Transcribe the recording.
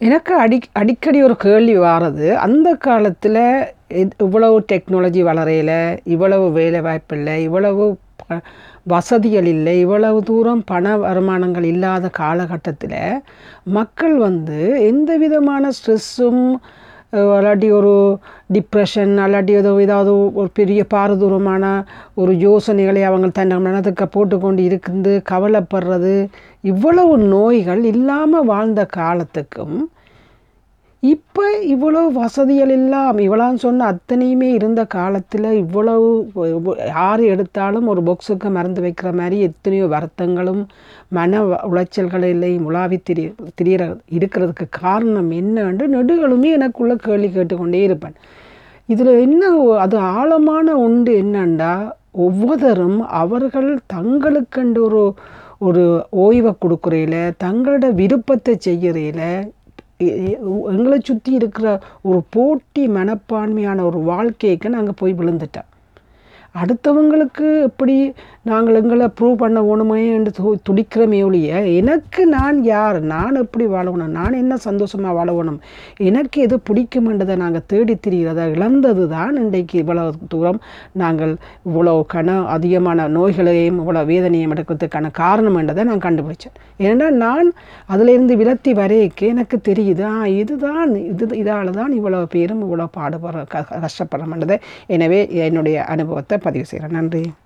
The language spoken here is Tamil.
எனக்கு அடி அடிக்கடி ஒரு கேள்வி வாரது அந்த காலத்தில் இவ்வளவு டெக்னாலஜி வளரையில் இவ்வளவு வேலை வாய்ப்பு இல்லை இவ்வளவு வசதிகள் இல்லை இவ்வளவு தூரம் பண வருமானங்கள் இல்லாத காலகட்டத்தில் மக்கள் வந்து எந்த விதமான ஸ்ட்ரெஸ்ஸும் அல்லாட்டி ஒரு டிப்ரெஷன் அல்லாட்டி ஏதோ ஏதாவது ஒரு பெரிய பாரதூரமான ஒரு யோசனைகளை அவங்க தன் மனத்துக்கு போட்டுக்கொண்டு இருந்து கவலைப்படுறது இவ்வளவு நோய்கள் இல்லாமல் வாழ்ந்த காலத்துக்கும் இப்போ இவ்வளோ வசதிகள் எல்லாம் இவ்வளோன்னு சொன்ன அத்தனையுமே இருந்த காலத்தில் இவ்வளவு யார் எடுத்தாலும் ஒரு பொக்ஸுக்கு மறந்து வைக்கிற மாதிரி எத்தனையோ வருத்தங்களும் மன உளைச்சல்கள் உளைச்சல்களிலையும் உலாவி திரி திரியிற இருக்கிறதுக்கு காரணம் என்னன்னு நெடுகளுமே எனக்குள்ளே கேள்வி கேட்டுக்கொண்டே இருப்பேன். இதில் என்ன அது ஆழமான உண்டு என்னண்டா ஒவ்வொருத்தரும் அவர்கள் தங்களுக்கென்று ஒரு ஒரு ஓய்வை கொடுக்குறையில் தங்களோட விருப்பத்தை செய்கிறையில் எங்களை சுற்றி இருக்கிற ஒரு போட்டி மனப்பான்மையான ஒரு வாழ்க்கைக்கு நாங்கள் போய் விழுந்துட்டோம். அடுத்தவங்களுக்கு எப்படி நாங்கள் எங்களை ப்ரூவ் பண்ண வேணுமே என்று து துடிக்கிறோமே ஒழிய எனக்கு நான் யார்? நான் எப்படி வாழணும்? நான் என்ன சந்தோஷமாக வாழணும்? எனக்கு எது பிடிக்குமென்றதை நாங்கள் தேடி திரிகிறத? இழந்தது தான் இன்றைக்கு இவ்வளவு தூரம் நாங்கள் இவ்வளோ கன அதிகமான நோய்களையும் இவ்வளோ வேதனையும் எடுக்கிறதுக்கான காரணம் என்றதை நான் கண்டுபிடிச்சேன். ஏன்னா நான் அதிலிருந்து விலத்தி வரைக்கு எனக்கு தெரியுது ஆ இதுதான் இது இதால் தான் இவ்வளோ பேரும் இவ்வளோ பாடுபடுற க கஷ்டப்படுறோம்ன்றதை எனவே என்னுடைய அனுபவத்தை பதிவு செய்கிறேன். நன்றி.